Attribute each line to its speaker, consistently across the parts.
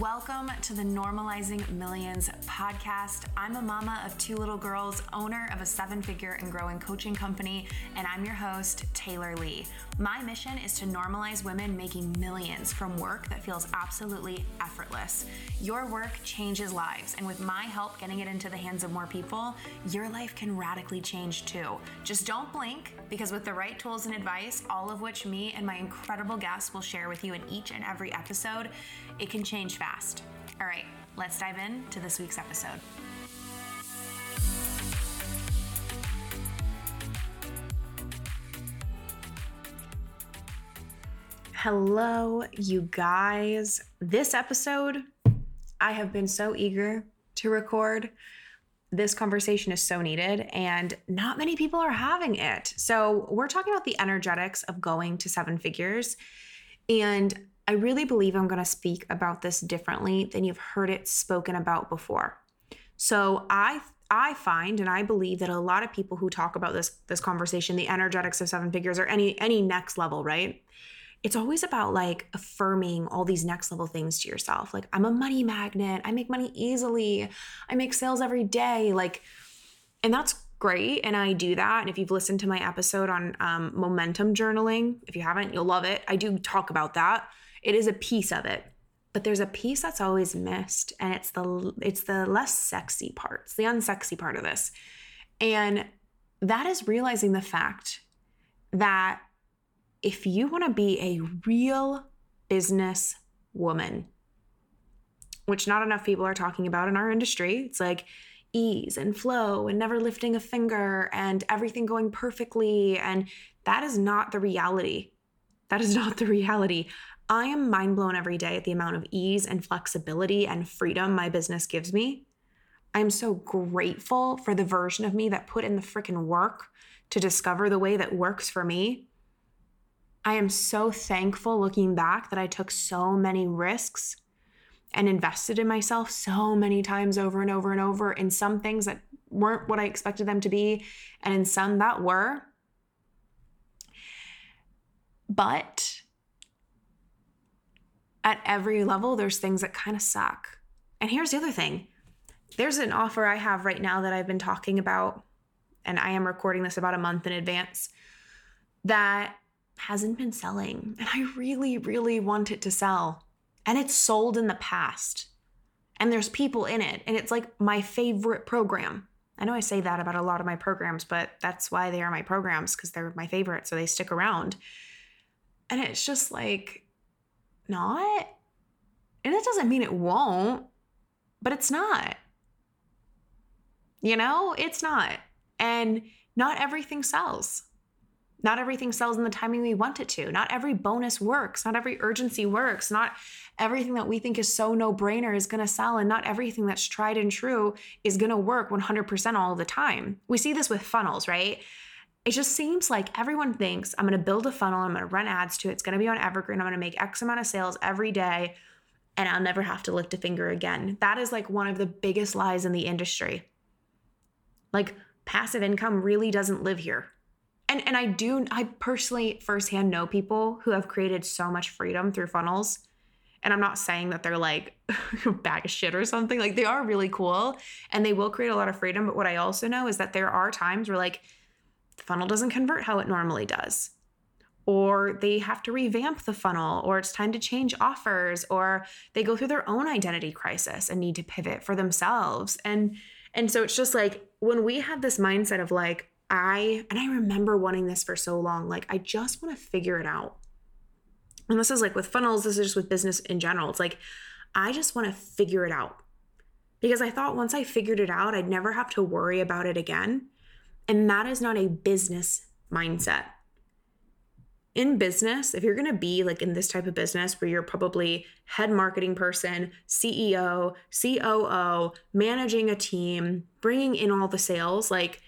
Speaker 1: Welcome to the Normalizing Millions podcast. I'm a mama of two little girls, owner of a seven figure and growing coaching company, and I'm your host, Taylor Lee. My mission is to normalize women making millions from work that feels absolutely effortless. Your work changes lives, and with my help getting it into the hands of more people, your life can radically change too. Just don't blink, because with the right tools and advice, all of which me and my incredible guests will share with you in each and every episode, it can change fast. All right, let's dive in to this week's episode. Hello, you guys. This episode, I have been so eager to record. This conversation is so needed, and not many people are having it. So, we're talking about the energetics of going to seven figures. And I really believe I'm going to speak about this differently than you've heard it spoken about before. So, I I find and I believe that a lot of people who talk about this this conversation, the energetics of seven figures or any any next level, right? It's always about like affirming all these next level things to yourself. Like I'm a money magnet, I make money easily, I make sales every day, like and that's great and I do that. And if you've listened to my episode on um, momentum journaling, if you haven't, you'll love it. I do talk about that. It is a piece of it but there's a piece that's always missed and it's the it's the less sexy parts the unsexy part of this. And that is realizing the fact that if you want to be a real business woman which not enough people are talking about in our industry it's like ease and flow and never lifting a finger and everything going perfectly and that is not the reality. That is not the reality I am mind blown every day at the amount of ease and flexibility and freedom my business gives me. I'm so grateful for the version of me that put in the freaking work to discover the way that works for me. I am so thankful looking back that I took so many risks and invested in myself so many times over and over and over in some things that weren't what I expected them to be, and in some that were. But at every level, there's things that kind of suck. And here's the other thing there's an offer I have right now that I've been talking about, and I am recording this about a month in advance, that hasn't been selling. And I really, really want it to sell. And it's sold in the past. And there's people in it. And it's like my favorite program. I know I say that about a lot of my programs, but that's why they are my programs because they're my favorite. So they stick around. And it's just like, not. And it doesn't mean it won't, but it's not. You know, it's not. And not everything sells. Not everything sells in the timing we want it to. Not every bonus works. Not every urgency works. Not everything that we think is so no brainer is going to sell. And not everything that's tried and true is going to work 100% all the time. We see this with funnels, right? It just seems like everyone thinks I'm going to build a funnel, I'm going to run ads to it, it's going to be on Evergreen, I'm going to make X amount of sales every day, and I'll never have to lift a finger again. That is like one of the biggest lies in the industry. Like passive income really doesn't live here. And and I do I personally firsthand know people who have created so much freedom through funnels. And I'm not saying that they're like bag of shit or something. Like they are really cool and they will create a lot of freedom, but what I also know is that there are times where like the funnel doesn't convert how it normally does. Or they have to revamp the funnel or it's time to change offers or they go through their own identity crisis and need to pivot for themselves. And and so it's just like when we have this mindset of like i and i remember wanting this for so long like i just want to figure it out. And this is like with funnels this is just with business in general. It's like i just want to figure it out. Because i thought once i figured it out i'd never have to worry about it again and that is not a business mindset. In business, if you're going to be like in this type of business where you're probably head marketing person, CEO, COO, managing a team, bringing in all the sales, like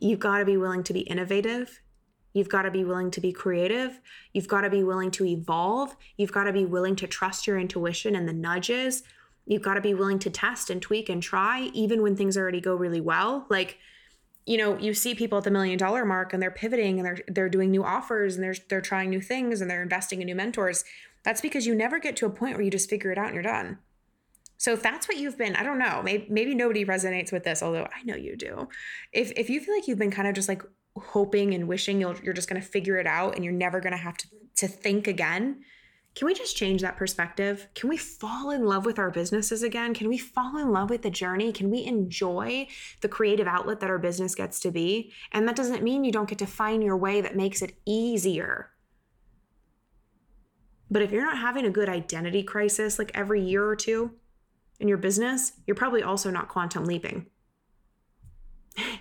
Speaker 1: you've got to be willing to be innovative. You've got to be willing to be creative. You've got to be willing to evolve. You've got to be willing to trust your intuition and the nudges You've got to be willing to test and tweak and try, even when things already go really well. Like, you know, you see people at the million dollar mark and they're pivoting and they're they're doing new offers and they're they're trying new things and they're investing in new mentors. That's because you never get to a point where you just figure it out and you're done. So if that's what you've been, I don't know, maybe, maybe nobody resonates with this, although I know you do. If if you feel like you've been kind of just like hoping and wishing you'll, you're just going to figure it out and you're never going to have to to think again, can we just change that perspective? Can we fall in love with our businesses again? Can we fall in love with the journey? Can we enjoy the creative outlet that our business gets to be? And that doesn't mean you don't get to find your way that makes it easier. But if you're not having a good identity crisis like every year or two in your business, you're probably also not quantum leaping.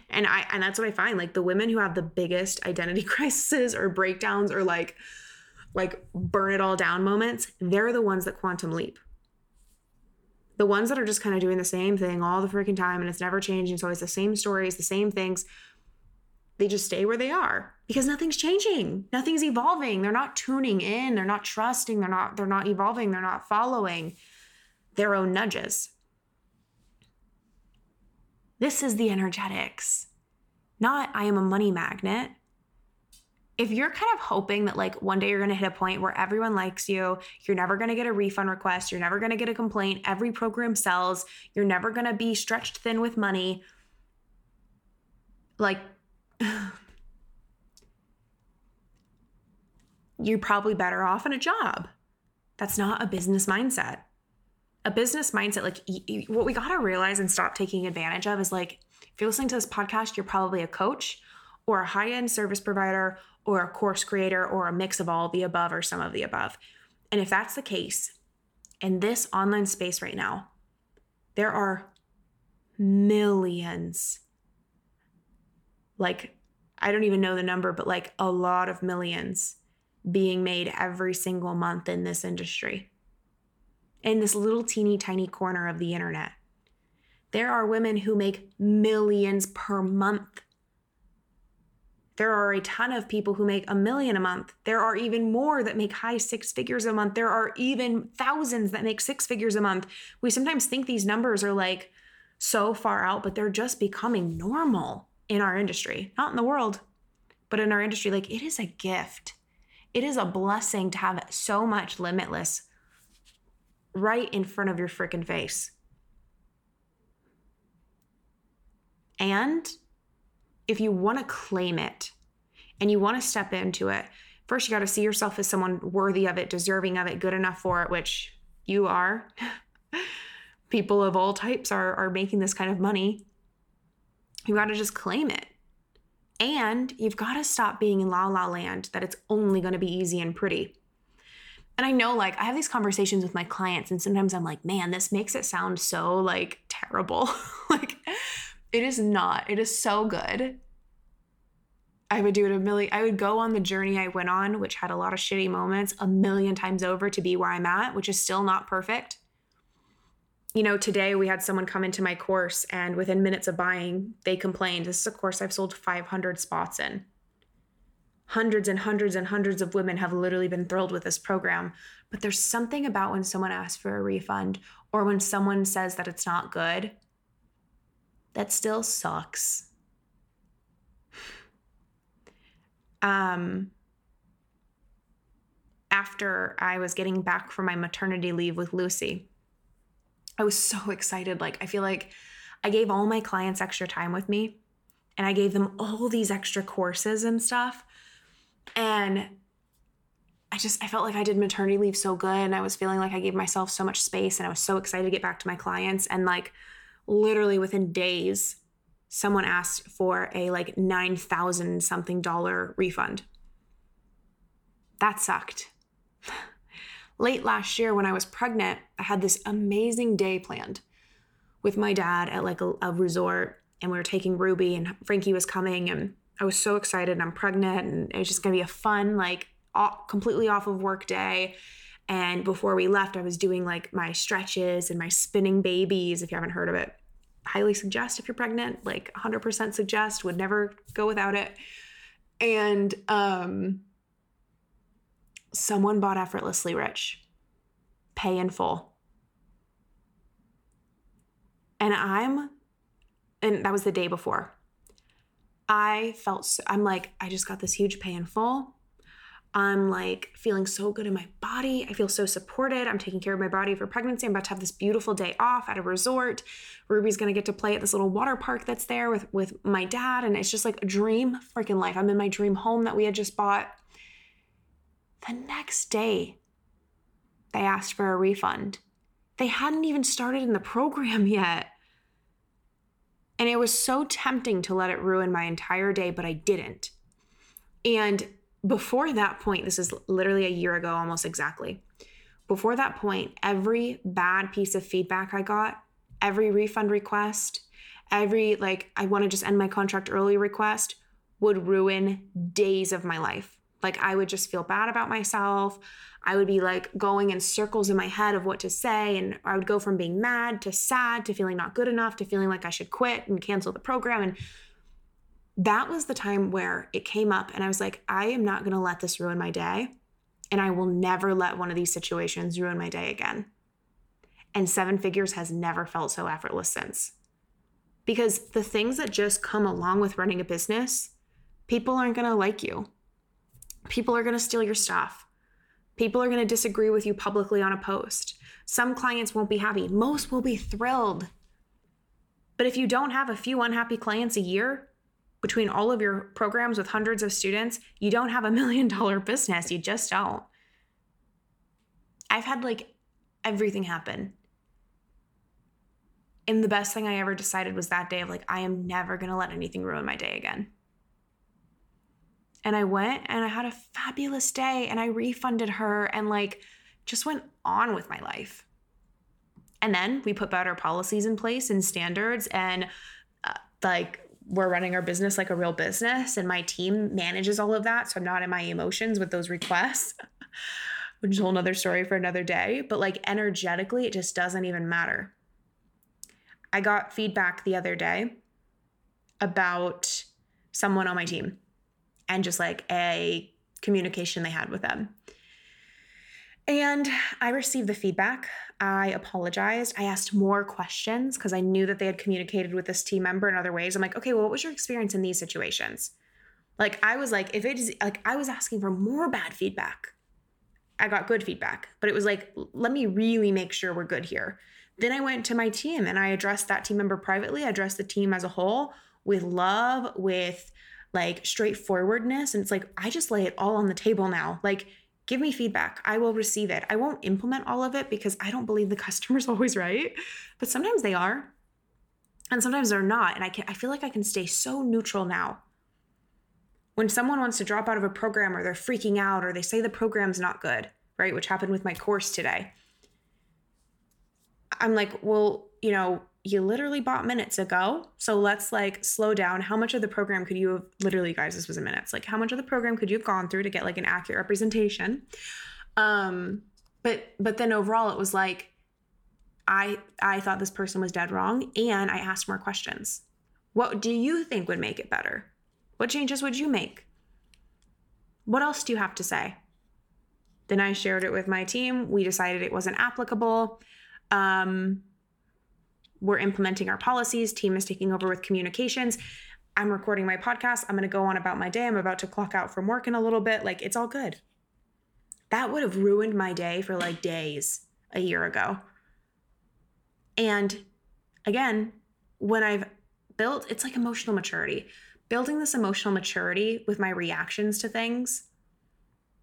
Speaker 1: And I and that's what I find like the women who have the biggest identity crises or breakdowns or like like burn it all down moments, they're the ones that quantum leap. The ones that are just kind of doing the same thing all the freaking time and it's never changing. It's always the same stories, the same things. They just stay where they are because nothing's changing. Nothing's evolving. They're not tuning in. They're not trusting. They're not, they're not evolving. They're not following their own nudges. This is the energetics, not I am a money magnet if you're kind of hoping that like one day you're going to hit a point where everyone likes you, you're never going to get a refund request, you're never going to get a complaint, every program sells, you're never going to be stretched thin with money, like you're probably better off in a job. That's not a business mindset. A business mindset, like what we got to realize and stop taking advantage of is like, if you're listening to this podcast, you're probably a coach or a high end service provider or a course creator or a mix of all of the above or some of the above. And if that's the case, in this online space right now, there are millions. Like, I don't even know the number, but like a lot of millions being made every single month in this industry, in this little teeny tiny corner of the internet. There are women who make millions per month there are a ton of people who make a million a month. There are even more that make high six figures a month. There are even thousands that make six figures a month. We sometimes think these numbers are like so far out, but they're just becoming normal in our industry, not in the world, but in our industry. Like it is a gift. It is a blessing to have so much limitless right in front of your freaking face. And if you want to claim it and you want to step into it, first you got to see yourself as someone worthy of it, deserving of it, good enough for it, which you are. People of all types are, are making this kind of money. You got to just claim it. And you've got to stop being in la la land that it's only going to be easy and pretty. And I know, like, I have these conversations with my clients, and sometimes I'm like, man, this makes it sound so like terrible. like, it is not. It is so good. I would do it a million. I would go on the journey I went on, which had a lot of shitty moments, a million times over to be where I'm at, which is still not perfect. You know, today we had someone come into my course, and within minutes of buying, they complained. This is a course I've sold 500 spots in. Hundreds and hundreds and hundreds of women have literally been thrilled with this program. But there's something about when someone asks for a refund or when someone says that it's not good that still sucks. Um, after I was getting back from my maternity leave with Lucy, I was so excited. Like, I feel like I gave all my clients extra time with me and I gave them all these extra courses and stuff. And I just, I felt like I did maternity leave so good. And I was feeling like I gave myself so much space and I was so excited to get back to my clients. And like, literally within days, someone asked for a like 9,000 something dollar refund. That sucked. Late last year, when I was pregnant, I had this amazing day planned with my dad at like a, a resort, and we were taking Ruby, and Frankie was coming, and I was so excited. I'm pregnant, and it was just gonna be a fun, like, completely off of work day. And before we left, I was doing like my stretches and my spinning babies, if you haven't heard of it. Highly suggest if you're pregnant, like 100% suggest, would never go without it. And um, someone bought Effortlessly Rich, pay in full. And I'm, and that was the day before. I felt, so, I'm like, I just got this huge pay in full. I'm like feeling so good in my body. I feel so supported. I'm taking care of my body for pregnancy. I'm about to have this beautiful day off at a resort. Ruby's gonna get to play at this little water park that's there with, with my dad. And it's just like a dream freaking life. I'm in my dream home that we had just bought. The next day, they asked for a refund. They hadn't even started in the program yet. And it was so tempting to let it ruin my entire day, but I didn't. And before that point, this is literally a year ago, almost exactly. Before that point, every bad piece of feedback I got, every refund request, every like, I want to just end my contract early request would ruin days of my life. Like, I would just feel bad about myself. I would be like going in circles in my head of what to say. And I would go from being mad to sad to feeling not good enough to feeling like I should quit and cancel the program. And that was the time where it came up and I was like, I am not going to let this ruin my day. And I will never let one of these situations ruin my day again. And seven figures has never felt so effortless since. Because the things that just come along with running a business, people aren't going to like you. People are going to steal your stuff. People are going to disagree with you publicly on a post. Some clients won't be happy. Most will be thrilled. But if you don't have a few unhappy clients a year, between all of your programs with hundreds of students, you don't have a million dollar business. You just don't. I've had like everything happen. And the best thing I ever decided was that day of like, I am never going to let anything ruin my day again. And I went and I had a fabulous day and I refunded her and like just went on with my life. And then we put better policies in place and standards and uh, like we're running our business like a real business and my team manages all of that. So i'm not in my emotions with those requests which is a whole nother story for another day. But like energetically it just doesn't even matter. I got feedback the other day about someone on my team and just like a communication they had with them and I received the feedback. I apologized. I asked more questions because I knew that they had communicated with this team member in other ways. I'm like, okay, well, what was your experience in these situations? Like, I was like, if it is like, I was asking for more bad feedback. I got good feedback, but it was like, let me really make sure we're good here. Then I went to my team and I addressed that team member privately. I addressed the team as a whole with love, with like straightforwardness. And it's like, I just lay it all on the table now. Like, give me feedback. I will receive it. I won't implement all of it because I don't believe the customer's always right, but sometimes they are. And sometimes they're not. And I can I feel like I can stay so neutral now. When someone wants to drop out of a program or they're freaking out or they say the program's not good, right? Which happened with my course today. I'm like, well, you know, you literally bought minutes ago. So let's like slow down. How much of the program could you have literally guys, this was in minutes. Like how much of the program could you have gone through to get like an accurate representation? Um but but then overall it was like I I thought this person was dead wrong and I asked more questions. What do you think would make it better? What changes would you make? What else do you have to say? Then I shared it with my team. We decided it wasn't applicable. Um, we're implementing our policies. Team is taking over with communications. I'm recording my podcast. I'm going to go on about my day. I'm about to clock out from work in a little bit. Like, it's all good. That would have ruined my day for like days a year ago. And again, when I've built, it's like emotional maturity. Building this emotional maturity with my reactions to things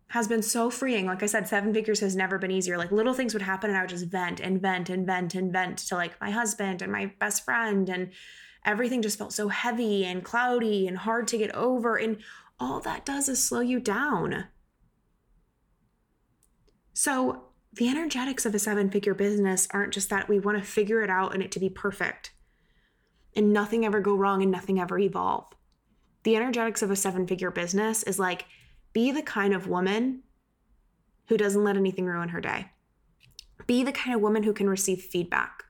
Speaker 1: has been so freeing. Like I said, seven figures has never been easier. Like little things would happen and I would just vent and vent and vent and vent to like my husband and my best friend. And everything just felt so heavy and cloudy and hard to get over. And all that does is slow you down. So the energetics of a seven figure business aren't just that we want to figure it out and it to be perfect and nothing ever go wrong and nothing ever evolve. The energetics of a seven figure business is like, be the kind of woman who doesn't let anything ruin her day. Be the kind of woman who can receive feedback.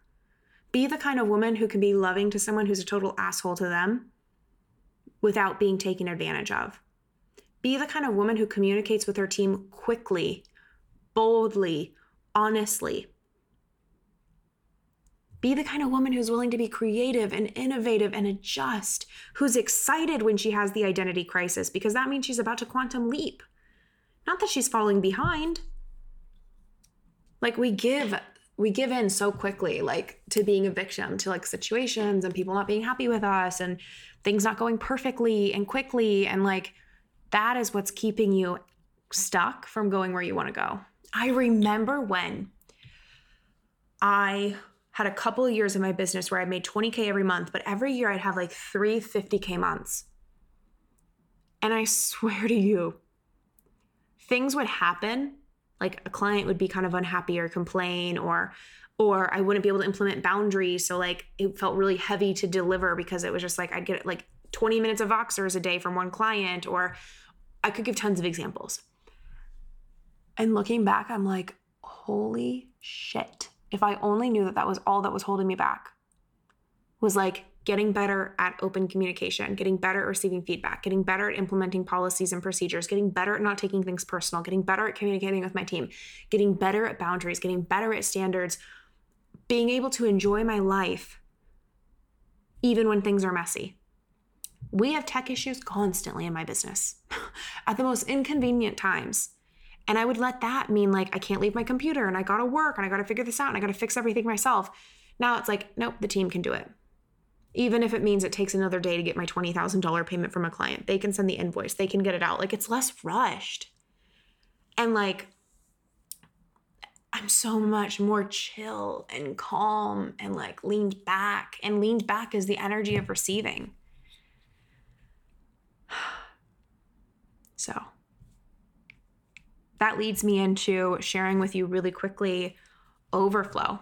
Speaker 1: Be the kind of woman who can be loving to someone who's a total asshole to them without being taken advantage of. Be the kind of woman who communicates with her team quickly, boldly, honestly. Be the kind of woman who's willing to be creative and innovative and adjust, who's excited when she has the identity crisis because that means she's about to quantum leap. Not that she's falling behind. Like we give we give in so quickly like to being a victim to like situations and people not being happy with us and things not going perfectly and quickly and like that is what's keeping you stuck from going where you want to go. I remember when I had a couple of years in my business where I made 20K every month, but every year I'd have like three 50K months. And I swear to you, things would happen like a client would be kind of unhappy or complain or or I wouldn't be able to implement boundaries so like it felt really heavy to deliver because it was just like I'd get like 20 minutes of Voxers a day from one client or I could give tons of examples. And looking back I'm like holy shit. If I only knew that that was all that was holding me back. Was like getting better at open communication, getting better at receiving feedback, getting better at implementing policies and procedures, getting better at not taking things personal, getting better at communicating with my team, getting better at boundaries, getting better at standards, being able to enjoy my life even when things are messy. We have tech issues constantly in my business at the most inconvenient times. And I would let that mean like I can't leave my computer and I gotta work and I gotta figure this out and I gotta fix everything myself. Now it's like, nope, the team can do it even if it means it takes another day to get my $20,000 payment from a client. They can send the invoice, they can get it out. Like it's less rushed. And like, I'm so much more chill and calm and like leaned back. And leaned back is the energy of receiving. So that leads me into sharing with you really quickly overflow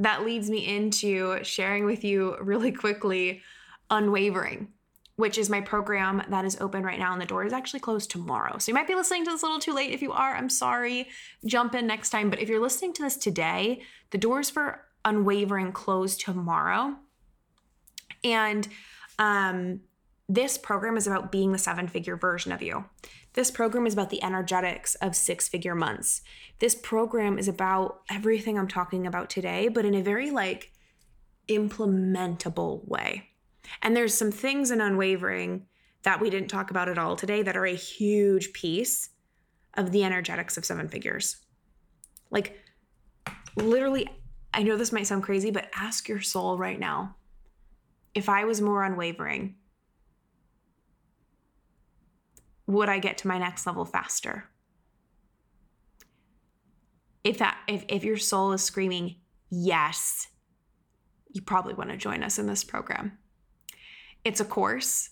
Speaker 1: that leads me into sharing with you really quickly Unwavering, which is my program that is open right now and the door is actually closed tomorrow. So you might be listening to this a little too late. If you are, I'm sorry. Jump in next time. But if you're listening to this today, the doors for Unwavering close tomorrow. And um, this program is about being the seven figure version of you. This program is about the energetics of six figure months. This program is about everything I'm talking about today, but in a very like implementable way. And there's some things in unwavering that we didn't talk about at all today that are a huge piece of the energetics of seven figures. Like, literally, I know this might sound crazy, but ask your soul right now if I was more unwavering, would I get to my next level faster? If that if, if your soul is screaming yes, you probably want to join us in this program. It's a course.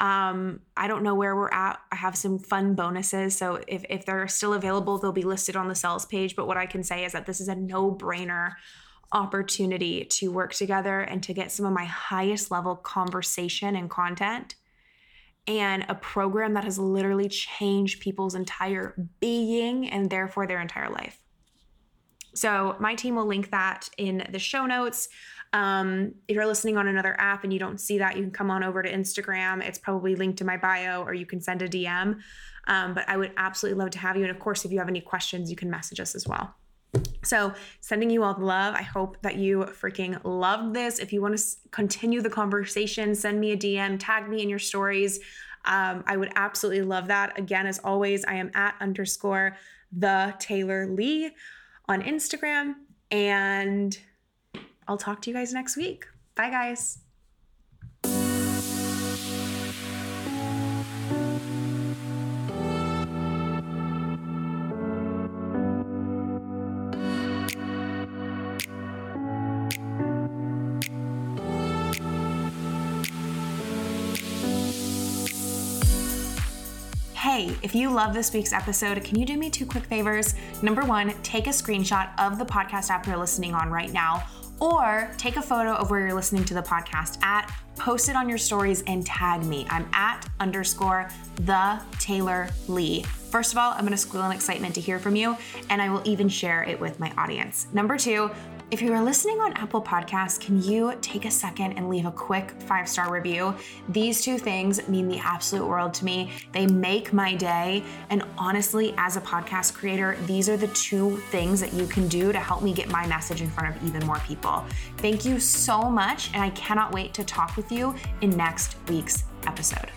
Speaker 1: Um, I don't know where we're at. I have some fun bonuses. So if, if they're still available, they'll be listed on the sales page. But what I can say is that this is a no brainer opportunity to work together and to get some of my highest level conversation and content and a program that has literally changed people's entire being and therefore their entire life. So, my team will link that in the show notes. Um, if you're listening on another app and you don't see that, you can come on over to Instagram. It's probably linked to my bio, or you can send a DM. Um, but I would absolutely love to have you. And of course, if you have any questions, you can message us as well. So, sending you all the love. I hope that you freaking loved this. If you want to continue the conversation, send me a DM, tag me in your stories. Um, I would absolutely love that. Again, as always, I am at underscore the Taylor Lee on Instagram. And I'll talk to you guys next week. Bye, guys. Hey, if you love this week's episode, can you do me two quick favors? Number one, take a screenshot of the podcast app you're listening on right now, or take a photo of where you're listening to the podcast at, post it on your stories, and tag me. I'm at underscore the Taylor Lee. First of all, I'm gonna squeal in excitement to hear from you, and I will even share it with my audience. Number two, If you are listening on Apple Podcasts, can you take a second and leave a quick five star review? These two things mean the absolute world to me. They make my day. And honestly, as a podcast creator, these are the two things that you can do to help me get my message in front of even more people. Thank you so much. And I cannot wait to talk with you in next week's episode.